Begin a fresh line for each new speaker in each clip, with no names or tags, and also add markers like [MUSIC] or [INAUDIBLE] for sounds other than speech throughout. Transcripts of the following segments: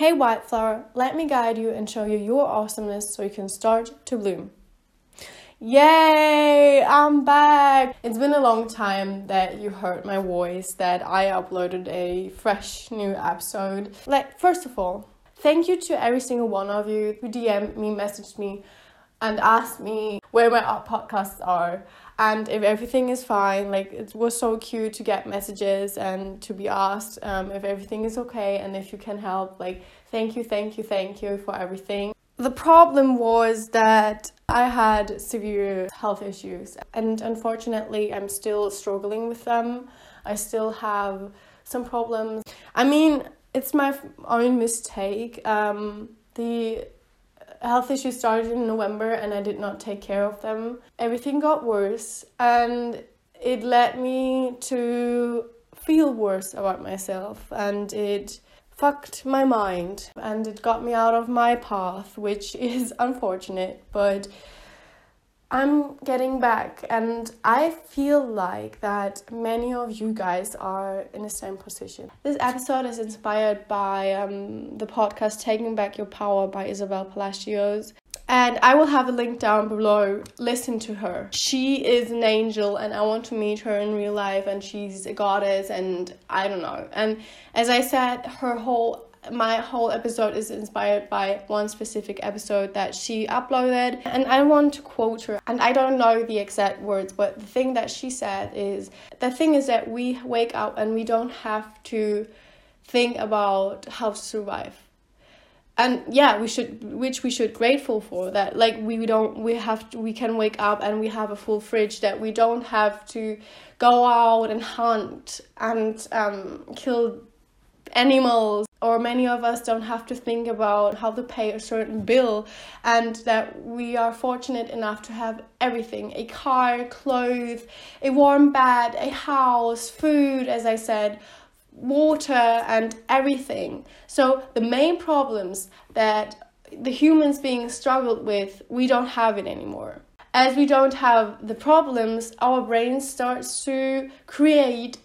Hey wildflower, let me guide you and show you your awesomeness so you can start to bloom. Yay! I'm back! It's been a long time that you heard my voice, that I uploaded a fresh new episode. Like, first of all, thank you to every single one of you who DM'd me, messaged me, and asked me where my podcasts are and if everything is fine. Like, it was so cute to get messages and to be asked um, if everything is okay and if you can help. Like, thank you, thank you, thank you for everything. The problem was that I had severe health issues, and unfortunately, I'm still struggling with them. I still have some problems. I mean, it's my own mistake. Um, the health issues started in November, and I did not take care of them. Everything got worse, and it led me to feel worse about myself, and it fucked my mind and it got me out of my path, which is [LAUGHS] unfortunate, but I'm getting back and I feel like that many of you guys are in the same position. This episode is inspired by um, the podcast Taking Back Your Power by Isabel Palacios. And I will have a link down below. Listen to her. She is an angel, and I want to meet her in real life. And she's a goddess, and I don't know. And as I said, her whole my whole episode is inspired by one specific episode that she uploaded. And i want to quote her and i don't know the exact words but the thing that she said is the thing is that we wake up and we don't have to think about how to survive. And yeah we should which we should grateful for that like we don't we have to, we can wake up and we have a full fridge that we don't have to go out and hunt and um, kill animals or many of us don't have to think about how to pay a certain bill and that we are fortunate enough to have everything a car clothes a warm bed a house food as i said water and everything. So the main problems that the humans being struggled with, we don't have it anymore. As we don't have the problems, our brain starts to create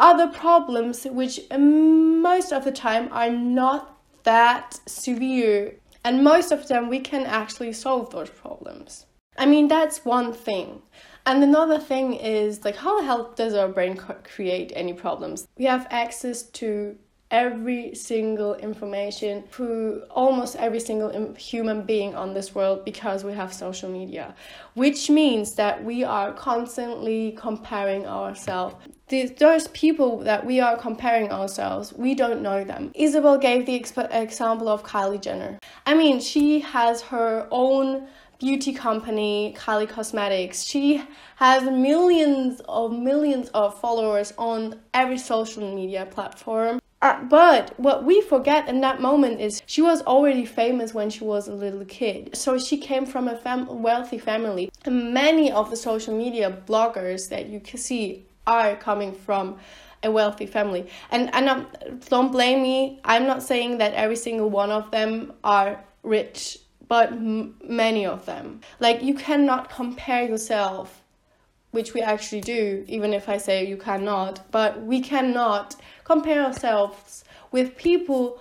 other problems which most of the time are not that severe and most of them we can actually solve those problems. I mean that's one thing. And another thing is like how the hell does our brain create any problems? We have access to every single information through almost every single human being on this world because we have social media, which means that we are constantly comparing ourselves. Those people that we are comparing ourselves, we don't know them. Isabel gave the example of Kylie Jenner. I mean, she has her own beauty company, Kylie Cosmetics. She has millions of millions of followers on every social media platform. Uh, but what we forget in that moment is she was already famous when she was a little kid. So she came from a fam- wealthy family. And many of the social media bloggers that you can see are coming from a wealthy family. And and um, don't blame me. I'm not saying that every single one of them are rich but m- many of them. Like you cannot compare yourself, which we actually do, even if I say you cannot, but we cannot compare ourselves with people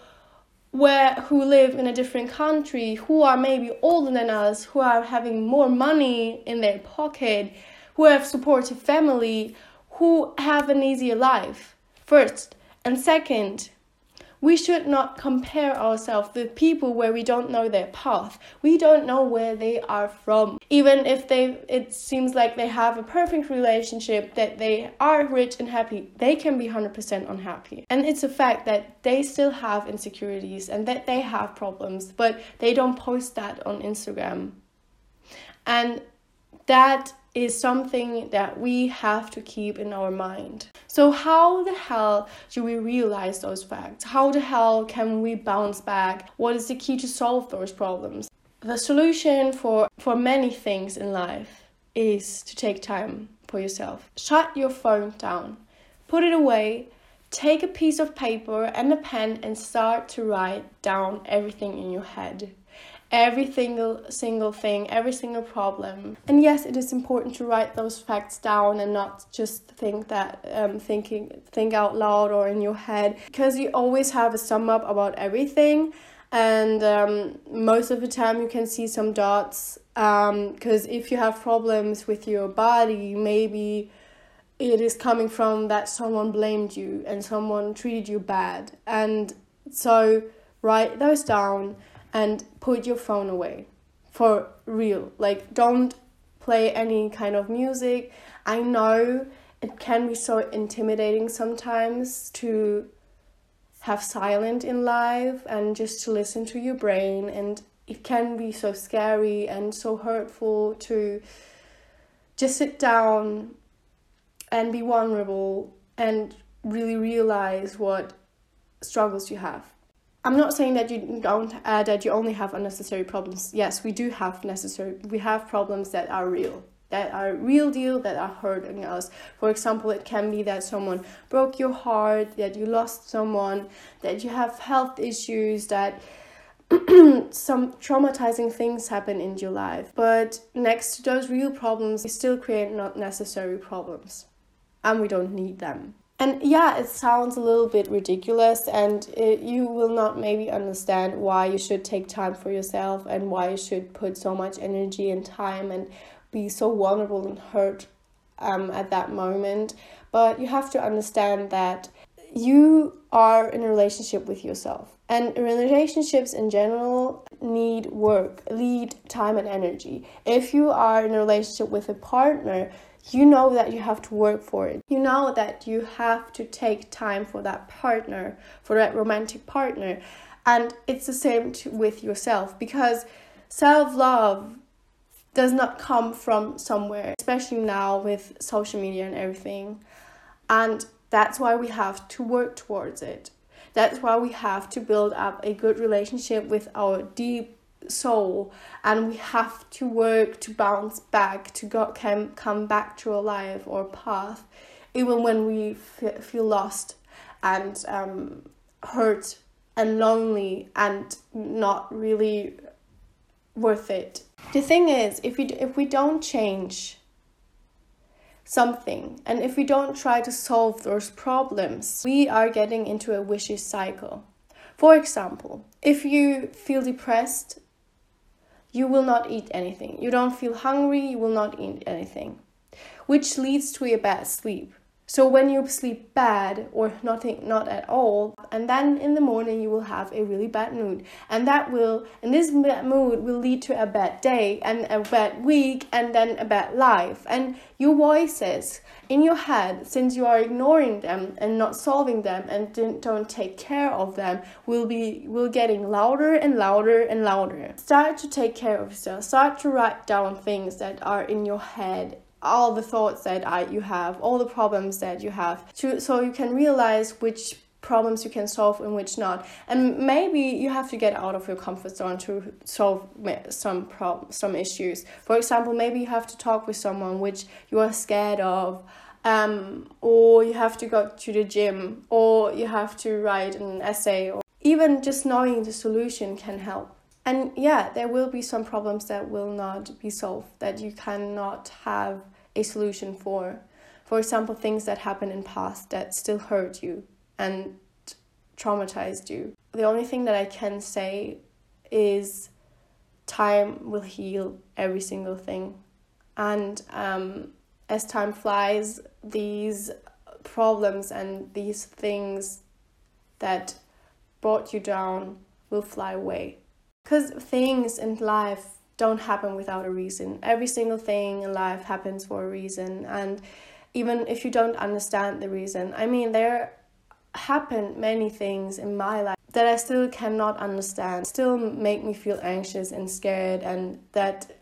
where who live in a different country, who are maybe older than us, who are having more money in their pocket, who have supportive family, who have an easier life. First, and second, we should not compare ourselves with people where we don't know their path. We don't know where they are from. Even if they it seems like they have a perfect relationship, that they are rich and happy, they can be 100% unhappy. And it's a fact that they still have insecurities and that they have problems, but they don't post that on Instagram. And that is something that we have to keep in our mind. So, how the hell do we realize those facts? How the hell can we bounce back? What is the key to solve those problems? The solution for, for many things in life is to take time for yourself. Shut your phone down, put it away, take a piece of paper and a pen, and start to write down everything in your head every single single thing, every single problem. And yes, it is important to write those facts down and not just think that um, thinking think out loud or in your head because you always have a sum up about everything. And um, most of the time you can see some dots because um, if you have problems with your body maybe it is coming from that someone blamed you and someone treated you bad. And so write those down and put your phone away for real like don't play any kind of music i know it can be so intimidating sometimes to have silent in life and just to listen to your brain and it can be so scary and so hurtful to just sit down and be vulnerable and really realize what struggles you have. I'm not saying that you don't uh, that you only have unnecessary problems. Yes, we do have necessary we have problems that are real that are real deal that are hurting us. For example, it can be that someone broke your heart, that you lost someone, that you have health issues, that [CLEARS THROAT] some traumatizing things happen in your life. But next to those real problems, we still create not necessary problems. And we don't need them. And yeah, it sounds a little bit ridiculous, and it, you will not maybe understand why you should take time for yourself and why you should put so much energy and time and be so vulnerable and hurt um, at that moment. But you have to understand that you are in a relationship with yourself. And relationships in general need work, need time and energy. If you are in a relationship with a partner, you know that you have to work for it. You know that you have to take time for that partner, for that romantic partner. And it's the same to, with yourself because self love does not come from somewhere, especially now with social media and everything. And that's why we have to work towards it. That's why we have to build up a good relationship with our deep soul and we have to work to bounce back to go come, come back to a life or path even when we f- feel lost and um, hurt and lonely and not really worth it. The thing is, if we if we don't change something and if we don't try to solve those problems, we are getting into a vicious cycle. For example, if you feel depressed, you will not eat anything. You don't feel hungry, you will not eat anything, which leads to a bad sleep. So when you sleep bad or nothing not at all, and then in the morning you will have a really bad mood. And that will and this mood will lead to a bad day and a bad week and then a bad life. And your voices in your head, since you are ignoring them and not solving them and don't take care of them, will be will getting louder and louder and louder. Start to take care of yourself. Start to write down things that are in your head all the thoughts that I, you have, all the problems that you have, to, so you can realize which problems you can solve and which not. And maybe you have to get out of your comfort zone to solve some problems, some issues. For example, maybe you have to talk with someone which you are scared of. Um, or you have to go to the gym, or you have to write an essay, or even just knowing the solution can help. And yeah, there will be some problems that will not be solved, that you cannot have a solution for. For example, things that happened in past that still hurt you and traumatized you. The only thing that I can say is time will heal every single thing. And um, as time flies, these problems and these things that brought you down will fly away. Because things in life don't happen without a reason. Every single thing in life happens for a reason. And even if you don't understand the reason, I mean, there happened many things in my life that I still cannot understand, still make me feel anxious and scared, and that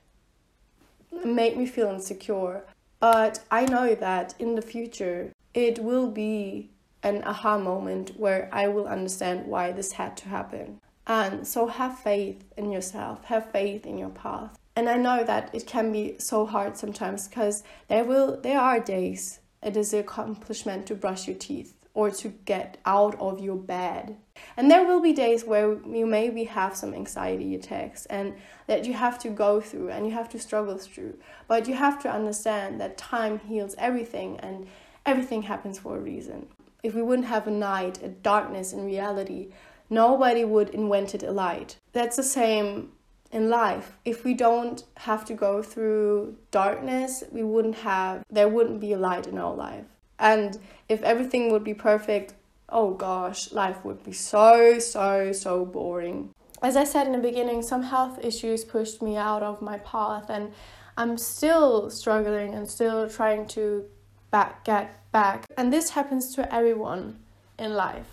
make me feel insecure. But I know that in the future, it will be an aha moment where I will understand why this had to happen. And so have faith in yourself, have faith in your path. And I know that it can be so hard sometimes because there will there are days it is an accomplishment to brush your teeth or to get out of your bed. And there will be days where you maybe have some anxiety attacks and that you have to go through and you have to struggle through. But you have to understand that time heals everything and everything happens for a reason. If we wouldn't have a night, a darkness in reality, nobody would invented a light. That's the same in life. If we don't have to go through darkness, we wouldn't have there wouldn't be a light in our life. And if everything would be perfect, oh gosh, life would be so, so, so boring. As I said in the beginning, some health issues pushed me out of my path, and I'm still struggling and still trying to back get back. And this happens to everyone in life.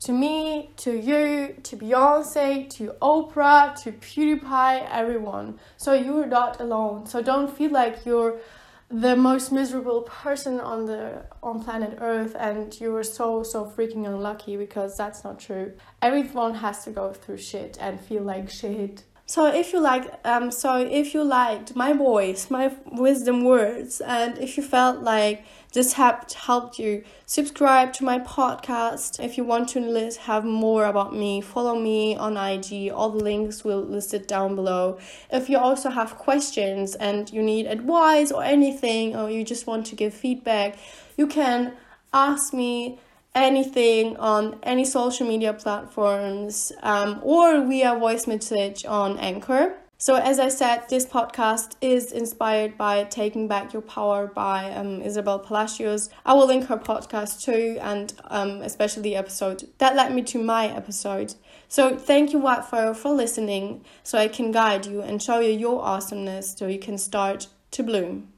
To me, to you, to Beyonce, to Oprah, to PewDiePie, everyone. So you're not alone. So don't feel like you're the most miserable person on the on planet earth and you were so so freaking unlucky because that's not true. Everyone has to go through shit and feel like shit so if you like um so if you liked my voice my wisdom words and if you felt like this helped helped you subscribe to my podcast. If you want to list, have more about me follow me on ig all the links will listed down below. If you also have questions and you need advice or anything or you just want to give feedback you can ask me anything on any social media platforms um, or via voice message on Anchor. So, as I said, this podcast is inspired by Taking Back Your Power by um, Isabel Palacios. I will link her podcast too, and um, especially the episode that led me to my episode. So, thank you, Wildflower, for listening so I can guide you and show you your awesomeness so you can start to bloom.